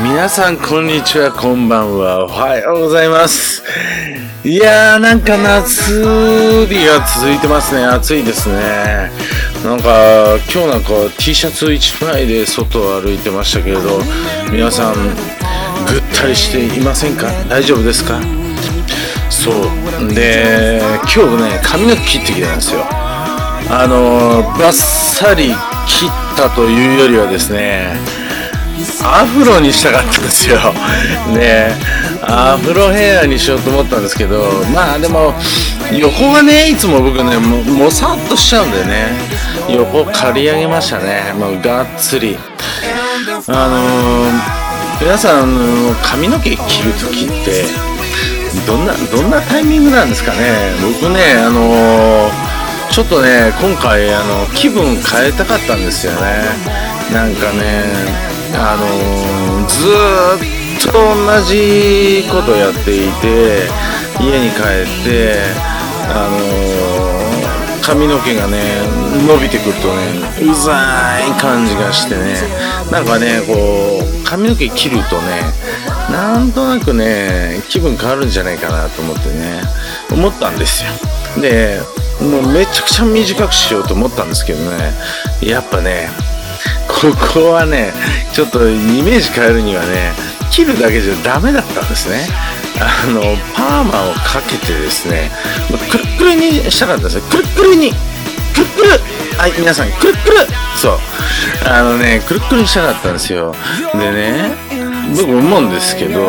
皆さんこんにちはこんばんは。おはようございます。いやーなんか夏日が続いてますね。暑いですね。なんか今日なんか T シャツ1枚で外を歩いてましたけれど皆さんぐったりしていませんか？大丈夫ですか？そう。で今日ね髪の毛切ってきたんですよ。あのバッサリ切ったというよりはですねアフロにしたかったんですよ。で アフロヘアにしようと思ったんですけどまあでも横がねいつも僕ねももさっとしちゃうんでね。横刈り上げましたね。もうがっつり。あのー、皆さんの髪の毛切る時ってどんなどんなタイミングなんですかね。僕ねあのーちょっとね今回あの気分変えたかったんですよね。なんかねあのずっと同じことやっていて家に帰ってあの髪の毛がね伸びてくるとねうざい感じがしてね。なんかねこう髪の毛切るとねなんとなくね気分変わるんじゃないかなと思ってね。思ったんですよ。でもうめちゃくちゃ短くしようと思ったんですけどね。やっぱねここはねちょっとイメージ変えるにはね切るだけじゃダメだったんですね。あのパーマをかけてですねくるくるにしたかったんですよ。くるくるに。くるくるはい皆さんくるくるそう。あのねくるくるにしたかったんですよ。でね僕思うんですけど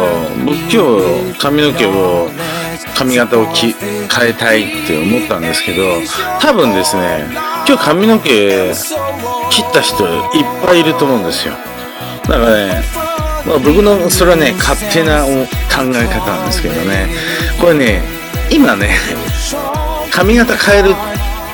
僕今日髪の毛を髪型をき変えたいって思ったんですけど多分ですね今日髪の毛切った人いっぱいいると思うんですよ。だからね、まあ、僕のそれはね勝手な考え方なんですけどね。これね今ね髪型変える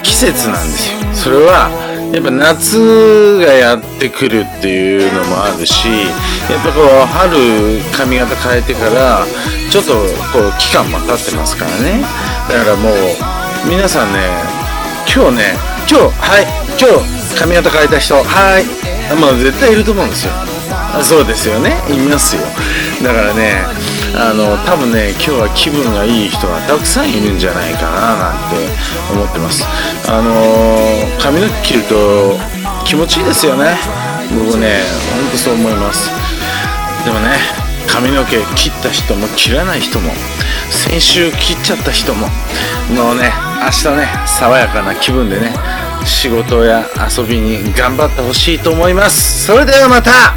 季節なんですよ。それはやっぱ夏がやってくるっていうのもあるしやっぱこう春髪型変えてからちょっとこう期間も経ってますからね。だからもう皆さんね今日ね今日はい今日髪型変えた人はいまあ絶対いると思うんですよ。そうですよね。いますよ。だからねあの多分ね今日は気分がいい人がたくさんいるんじゃないかななんて思ってます。あの髪の毛切ると気持ちいいですよね。僕ねほんとそう思います。でもね髪の毛切った人も切らない人も先週切っちゃった人ももうね明日ね爽やかな気分でね仕事や遊びに頑張ってほしいと思います。それではまた